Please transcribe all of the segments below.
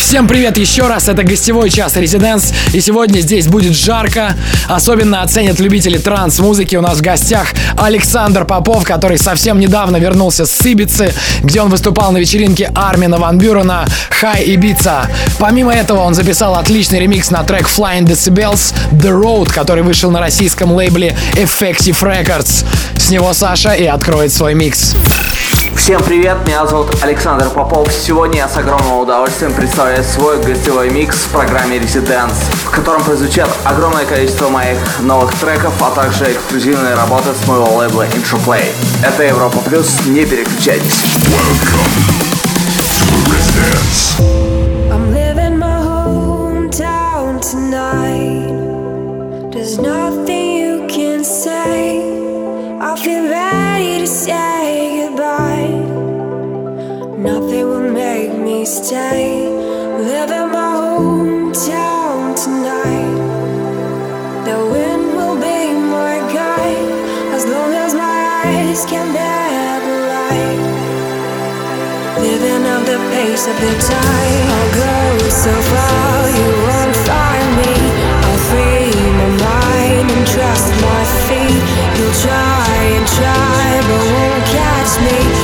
Всем привет еще раз, это гостевой час Резиденс, и сегодня здесь будет жарко, особенно оценят любители транс-музыки. У нас в гостях Александр Попов, который совсем недавно вернулся с Сибицы, где он выступал на вечеринке Армина Ван Бюрена «Хай Ibiza». Помимо этого он записал отличный ремикс на трек Flying Decibels «The Road», который вышел на российском лейбле Effective Records. С него Саша и откроет свой микс. Всем привет, меня зовут Александр Попов. Сегодня я с огромным удовольствием представляю свой гостевой микс в программе Residence, в котором прозвучат огромное количество моих новых треков, а также эксклюзивные работы с моего лейбла Introplay. Это Европа Плюс, не переключайтесь. Nothing will make me stay. Living my hometown tonight. The wind will be my guide as long as my eyes can bear the light. Living up the pace of the time. I'll go so far, you won't find me. I'll free my mind and trust my feet. You'll try and try, but won't catch me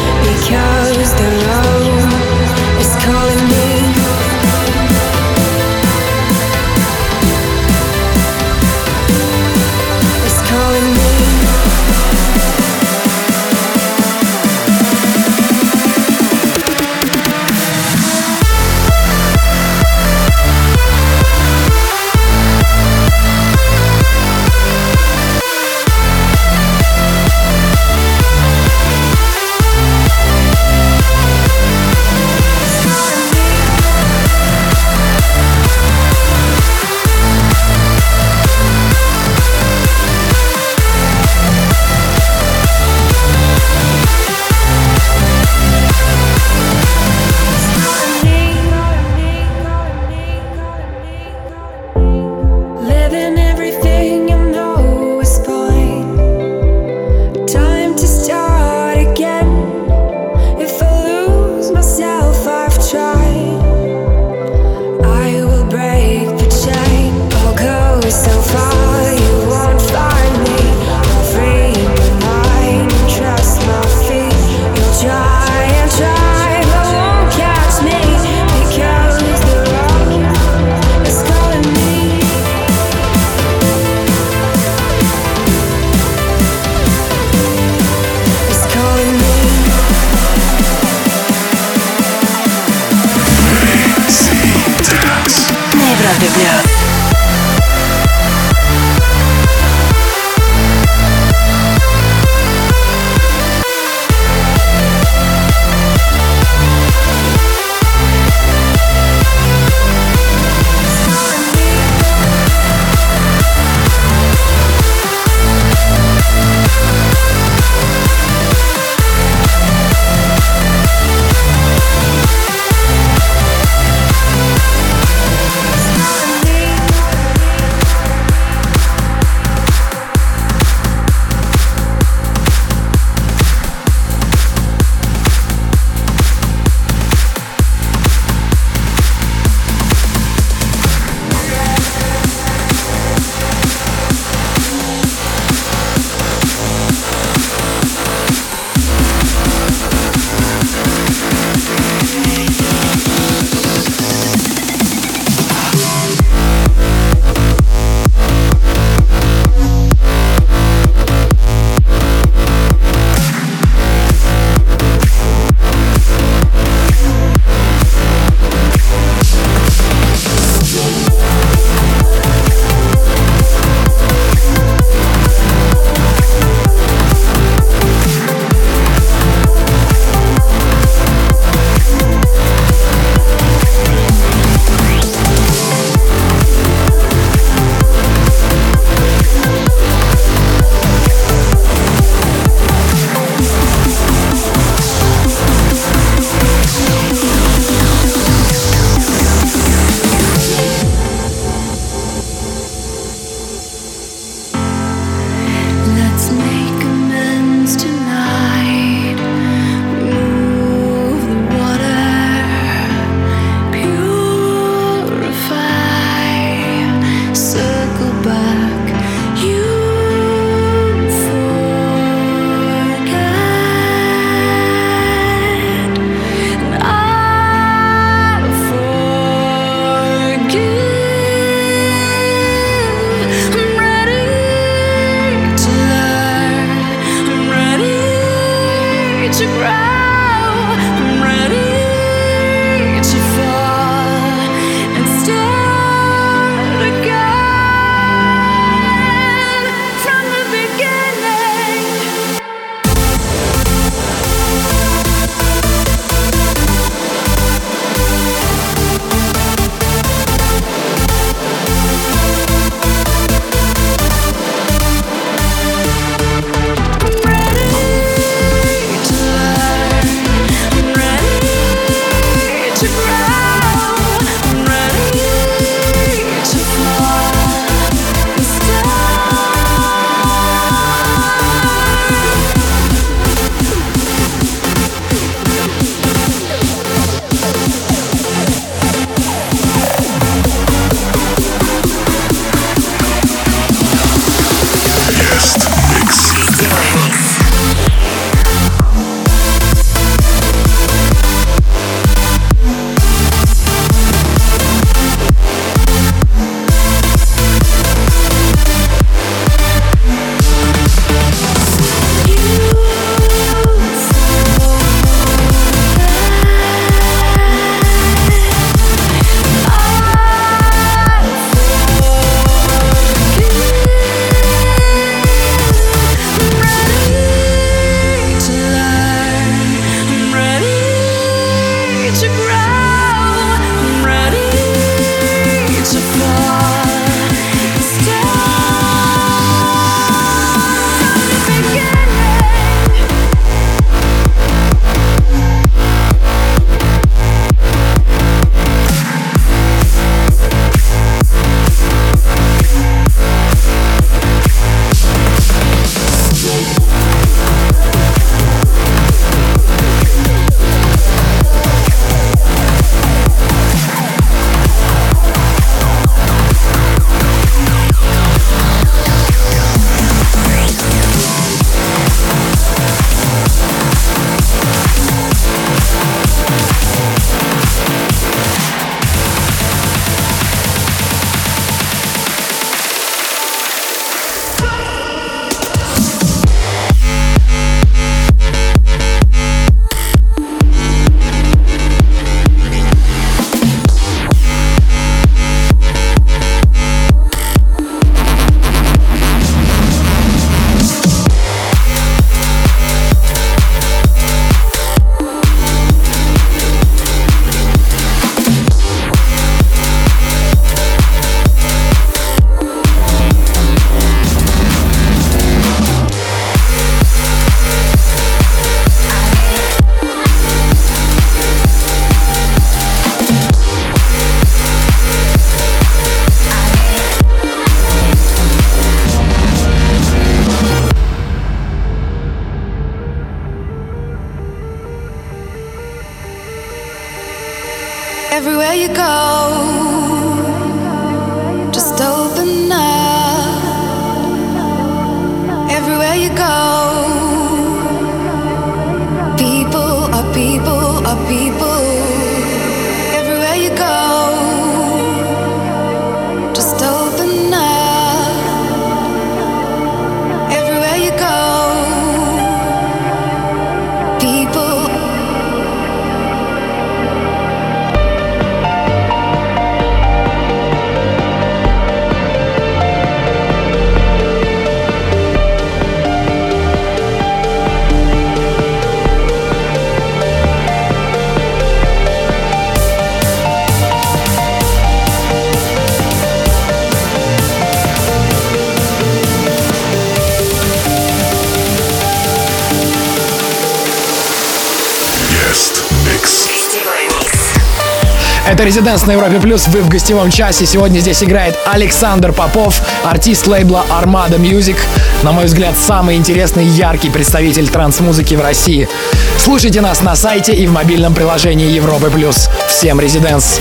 Это Резиденс на Европе Плюс, вы в гостевом часе. Сегодня здесь играет Александр Попов, артист лейбла Armada Music. На мой взгляд, самый интересный и яркий представитель транс-музыки в России. Слушайте нас на сайте и в мобильном приложении Европы Плюс. Всем Резиденс!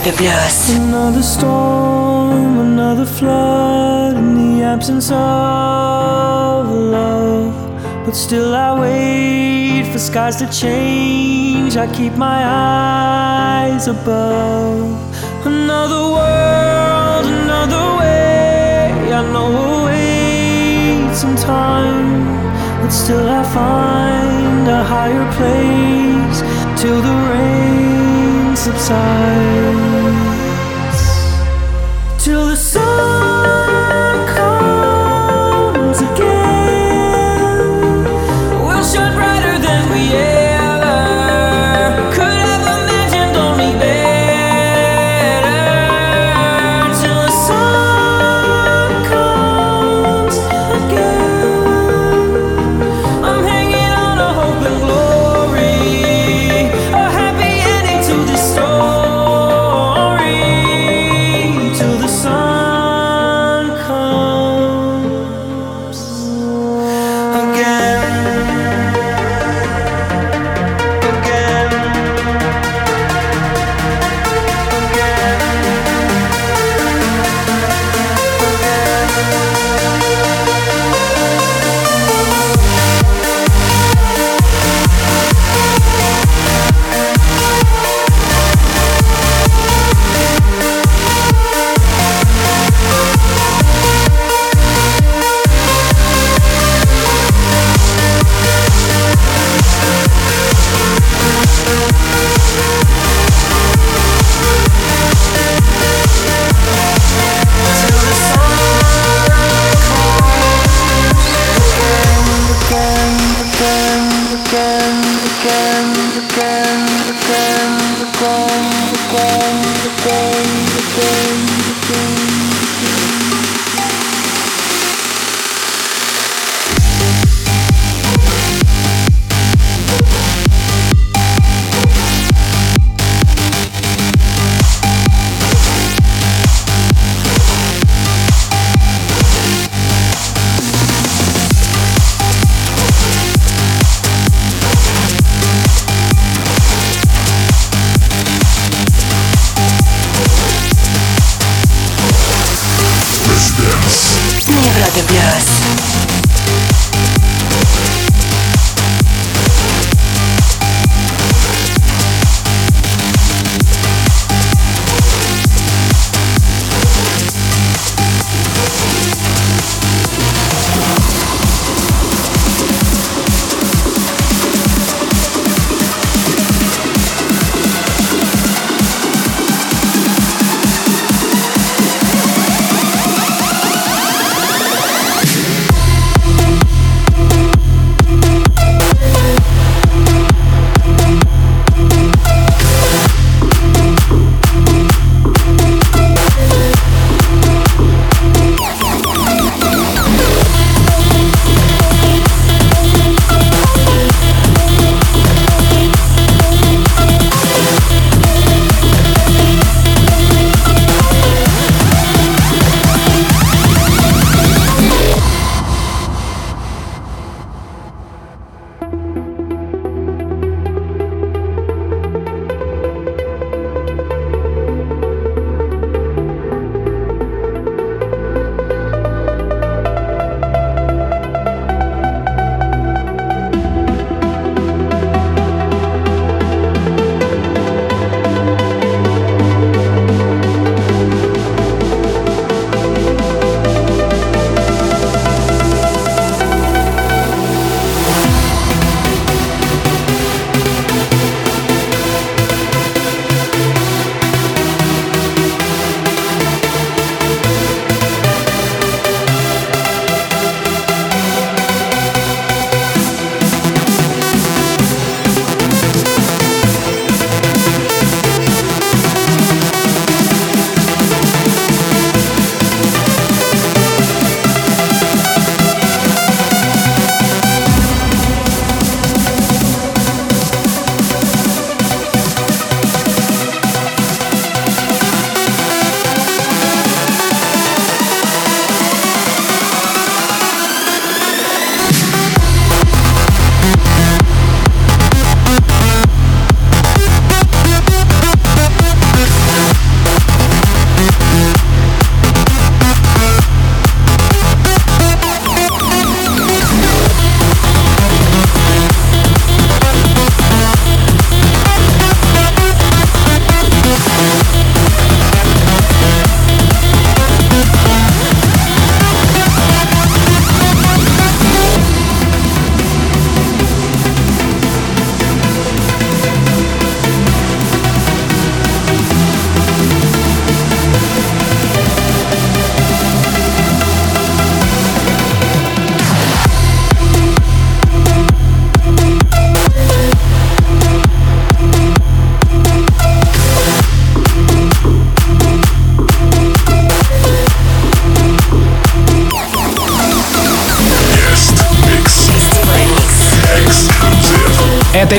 Albi Blues. Another storm, another flood, in the absence of love. But still, I wait for skies to change. I keep my eyes above. Another world, another way. I know we'll wait some time, but still, I find a higher place till the rain subsides.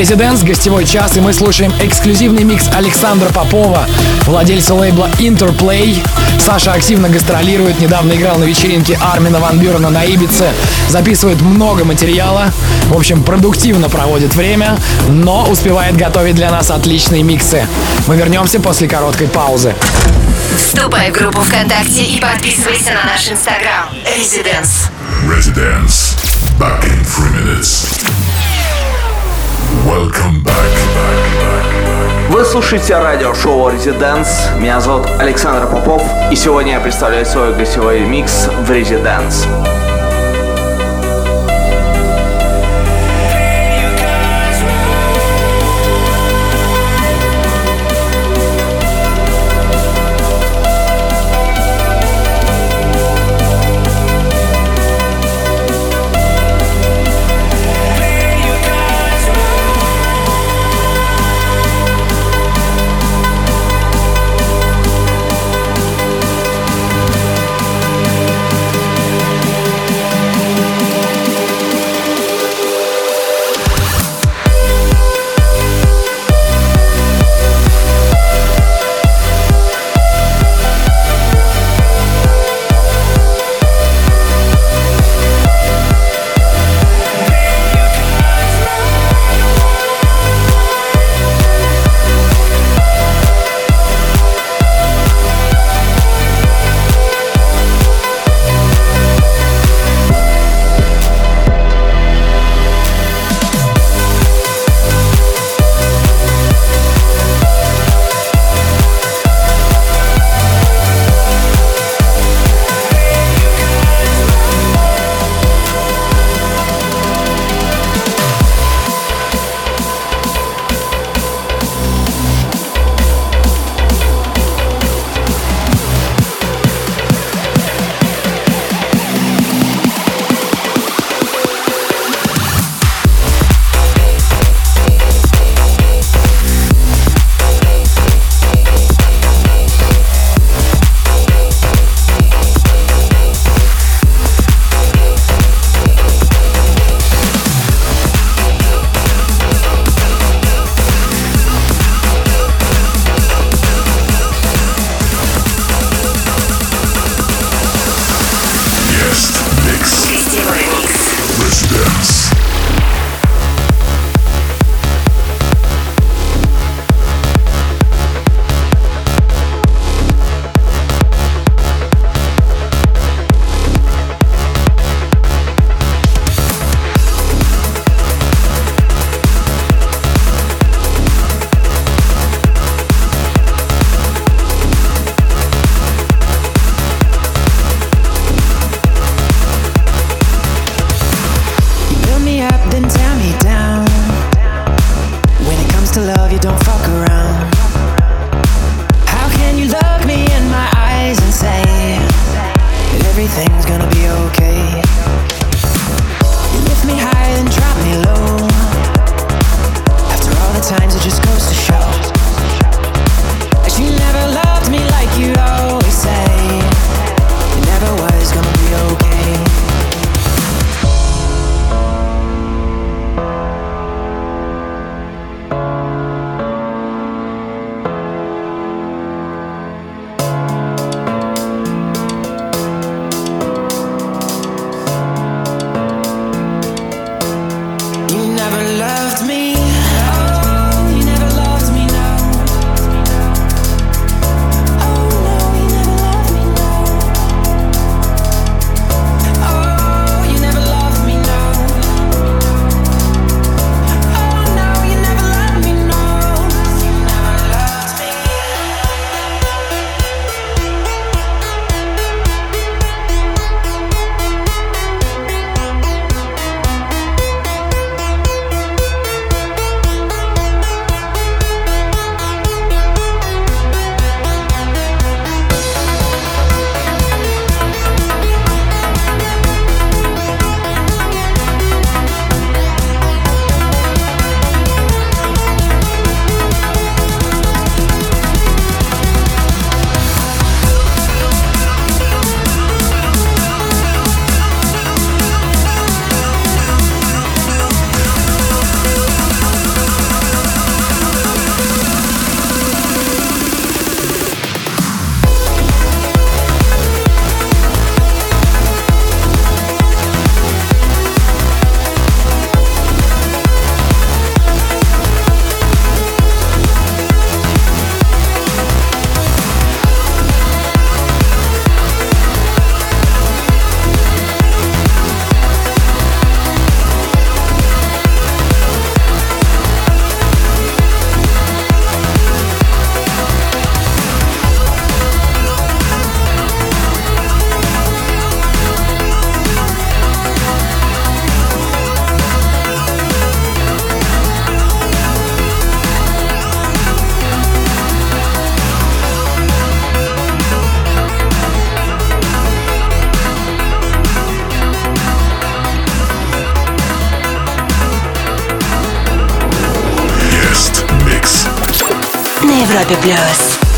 Резиденс, гостевой час, и мы слушаем эксклюзивный микс Александра Попова, владельца лейбла Interplay. Саша активно гастролирует, недавно играл на вечеринке Армина Ван Бюрена на Ибице, записывает много материала, в общем, продуктивно проводит время, но успевает готовить для нас отличные миксы. Мы вернемся после короткой паузы. Вступай в группу ВКонтакте и подписывайся на наш инстаграм. Резиденс. Residence. Back in three minutes. Welcome back. Вы слушаете радиошоу «Резиденс». Меня зовут Александр Попов, и сегодня я представляю свой гостевой микс в «Резиденс». Европе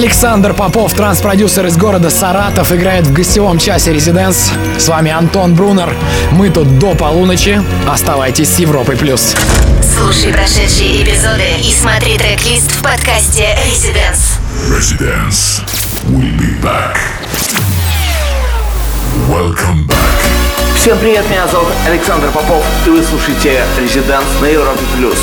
Александр Попов, транспродюсер из города Саратов, играет в гостевом часе Резиденс. С вами Антон Брунер. Мы тут до полуночи. Оставайтесь с Европой+. плюс. Слушай прошедшие эпизоды и смотри трек-лист в подкасте Residence. Residence. We'll be back. Welcome back. Всем привет, меня зовут Александр Попов, и вы слушаете Резиденс на Европе+. плюс.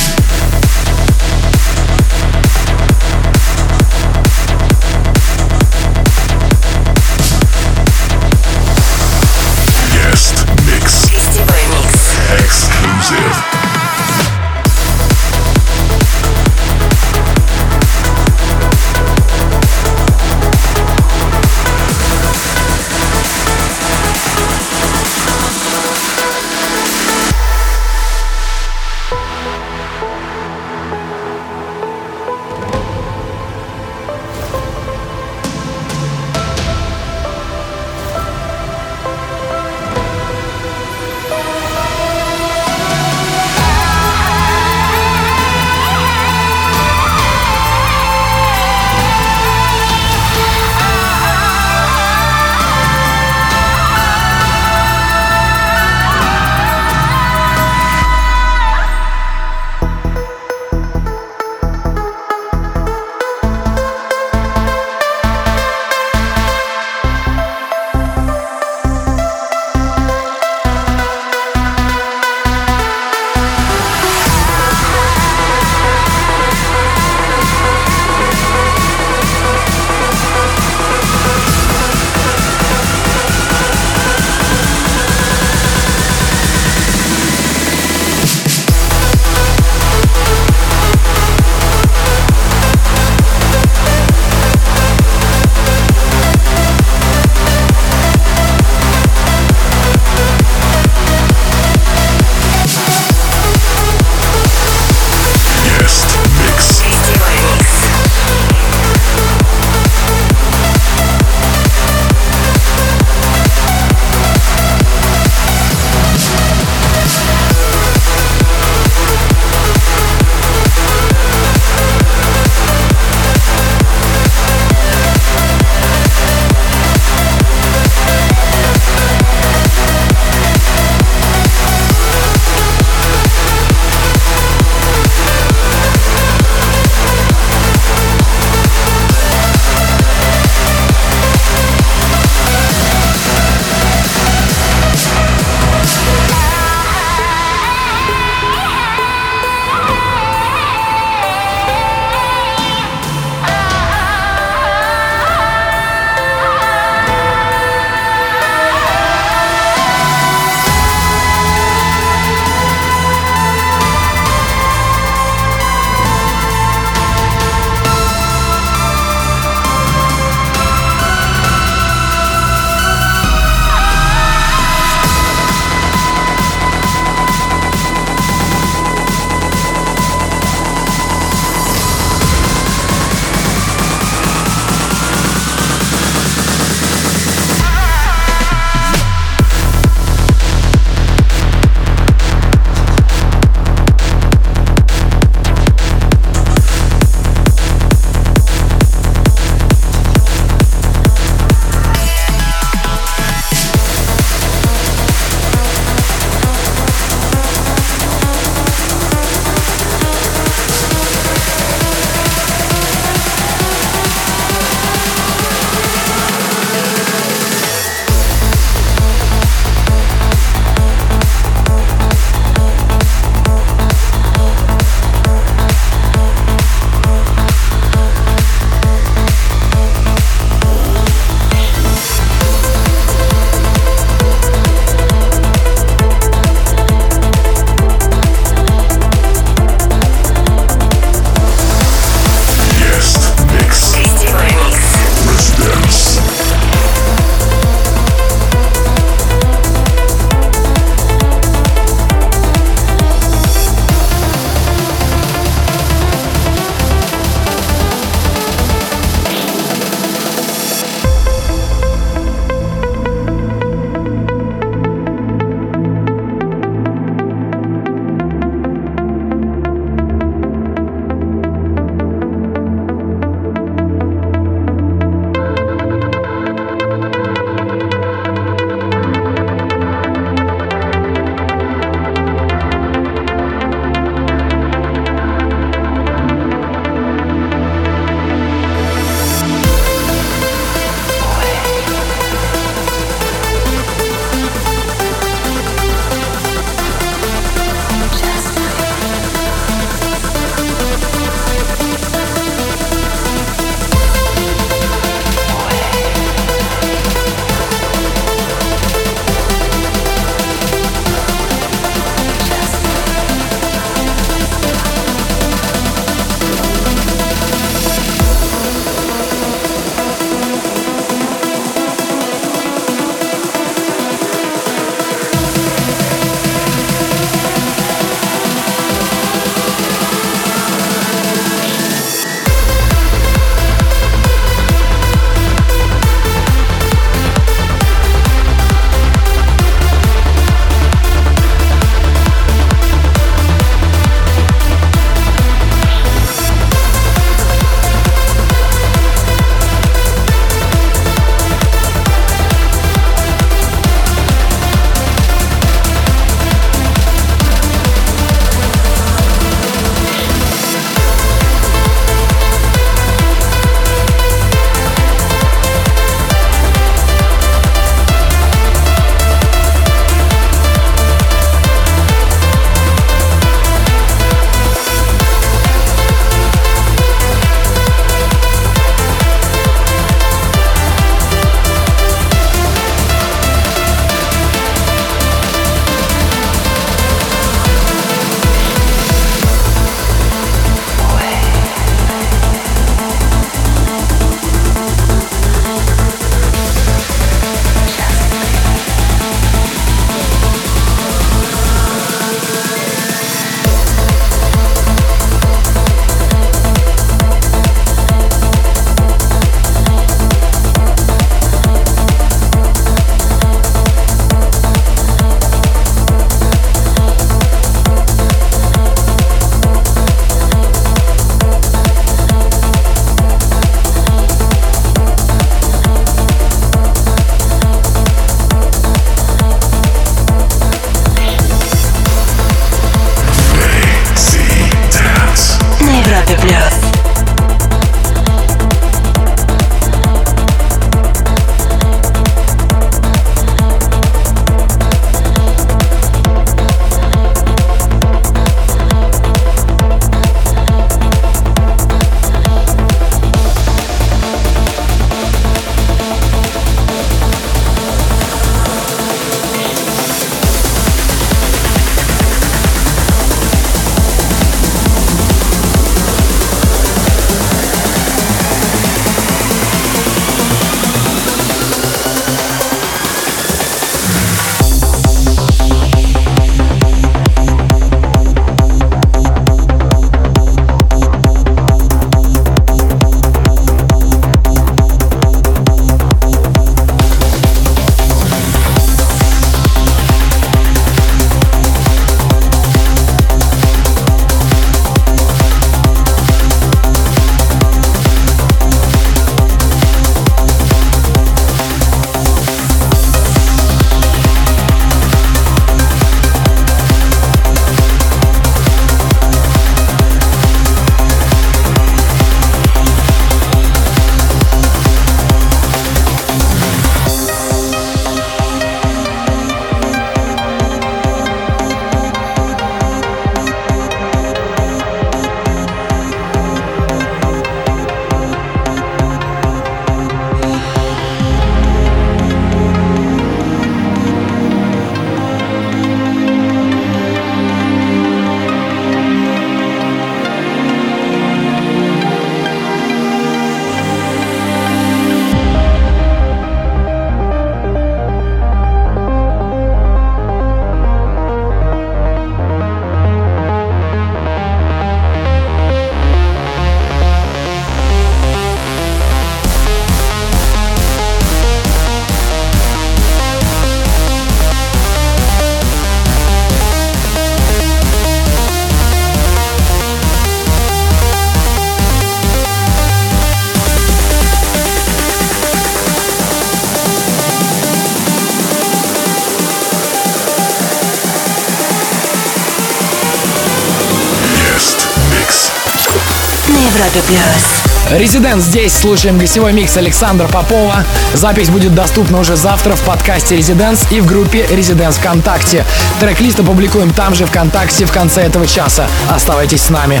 Резидент здесь. Слушаем гостевой микс Александра Попова. Запись будет доступна уже завтра в подкасте Резиденс и в группе Резиденс ВКонтакте. Трек-лист опубликуем там же ВКонтакте в конце этого часа. Оставайтесь с нами.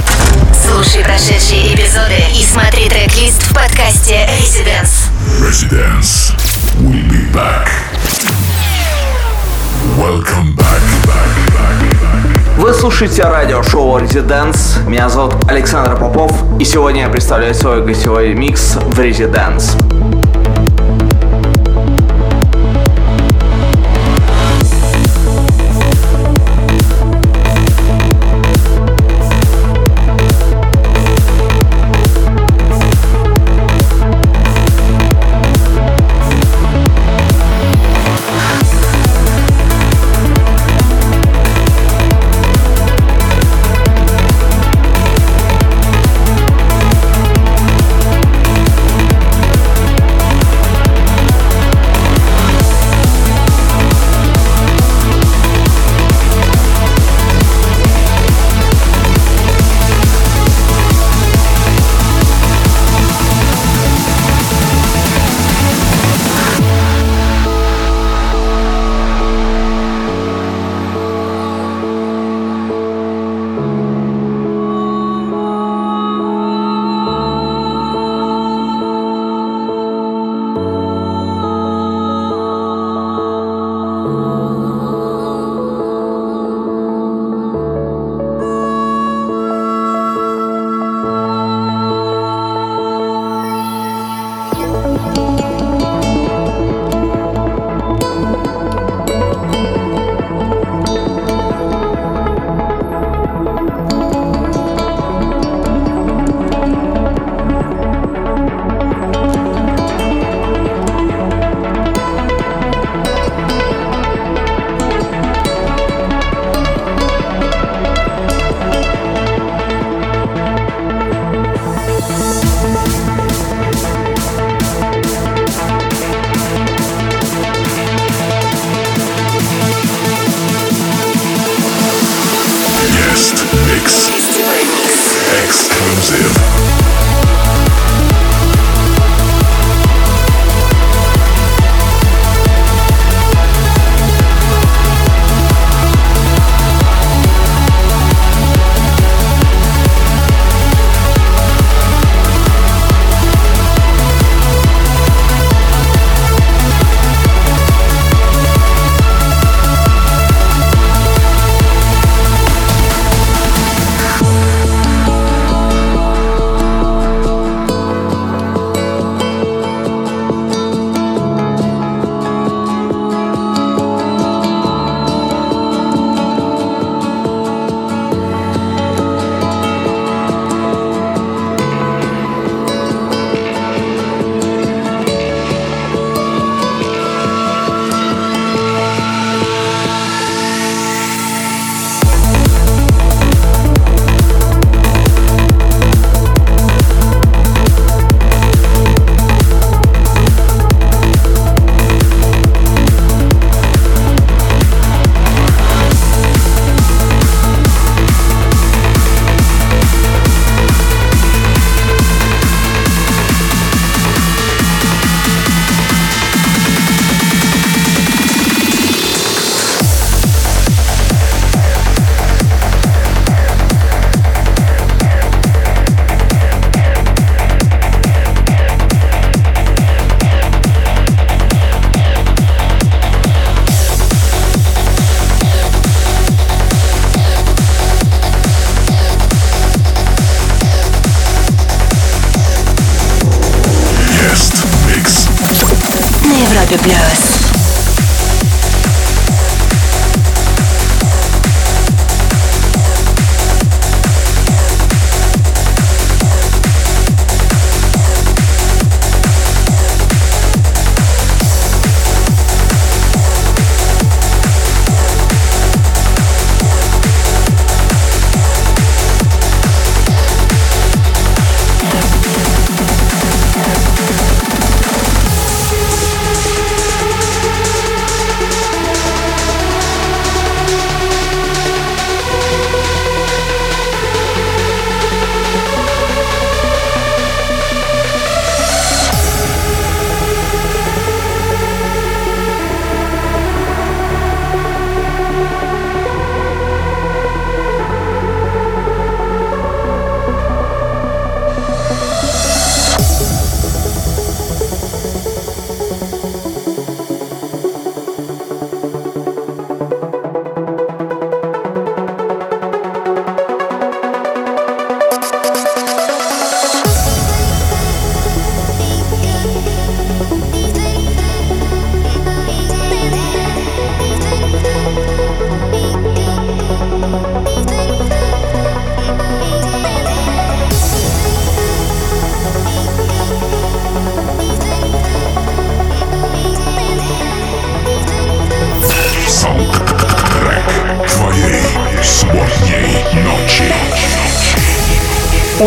Слушай прошедшие эпизоды и смотри трек-лист в подкасте Residence. Residence. We'll be back. Welcome back, back. Вы слушаете радиошоу Residence. Меня зовут Александр Попов. И сегодня я представляю свой гостевой микс в Residence.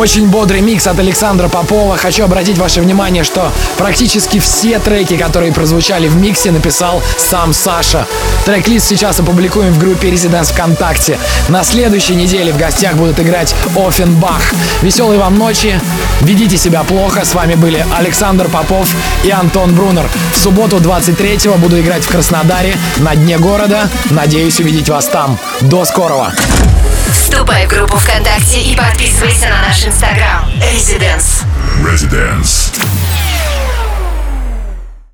Очень бодрый микс от Александра Попова. Хочу обратить ваше внимание, что практически все треки, которые прозвучали в миксе, написал сам Саша. Трек-лист сейчас опубликуем в группе Residents ВКонтакте. На следующей неделе в гостях будут играть Оффенбах. Веселой вам ночи, ведите себя плохо. С вами были Александр Попов и Антон Брунер. В субботу 23-го буду играть в Краснодаре на дне города. Надеюсь увидеть вас там. До скорого! Вступай в группу ВКонтакте и подписывайся на наш инстаграм. Residence. Residence.